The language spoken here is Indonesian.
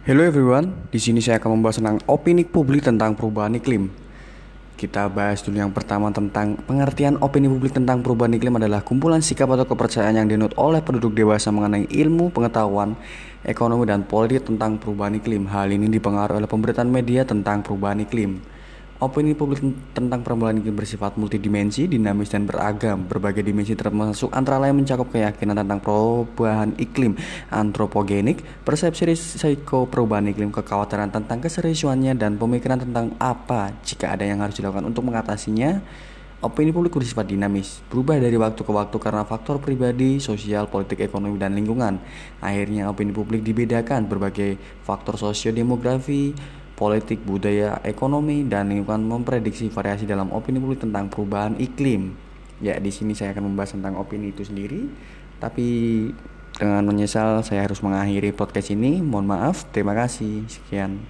Hello everyone, di sini saya akan membahas tentang opini publik tentang perubahan iklim. Kita bahas dulu yang pertama tentang pengertian opini publik tentang perubahan iklim adalah kumpulan sikap atau kepercayaan yang dinut oleh penduduk dewasa mengenai ilmu, pengetahuan, ekonomi, dan politik tentang perubahan iklim. Hal ini dipengaruhi oleh pemberitaan media tentang perubahan iklim. Opini publik tentang perubahan iklim bersifat multidimensi, dinamis, dan beragam. Berbagai dimensi termasuk antara lain mencakup keyakinan tentang perubahan iklim antropogenik, persepsi risiko perubahan iklim, kekhawatiran tentang keserisuannya, dan pemikiran tentang apa jika ada yang harus dilakukan untuk mengatasinya. Opini publik bersifat dinamis, berubah dari waktu ke waktu karena faktor pribadi, sosial, politik, ekonomi, dan lingkungan. Akhirnya, opini publik dibedakan berbagai faktor sosiodemografi, politik, budaya, ekonomi, dan lingkungan memprediksi variasi dalam opini publik tentang perubahan iklim. Ya, di sini saya akan membahas tentang opini itu sendiri, tapi dengan menyesal saya harus mengakhiri podcast ini. Mohon maaf, terima kasih. Sekian.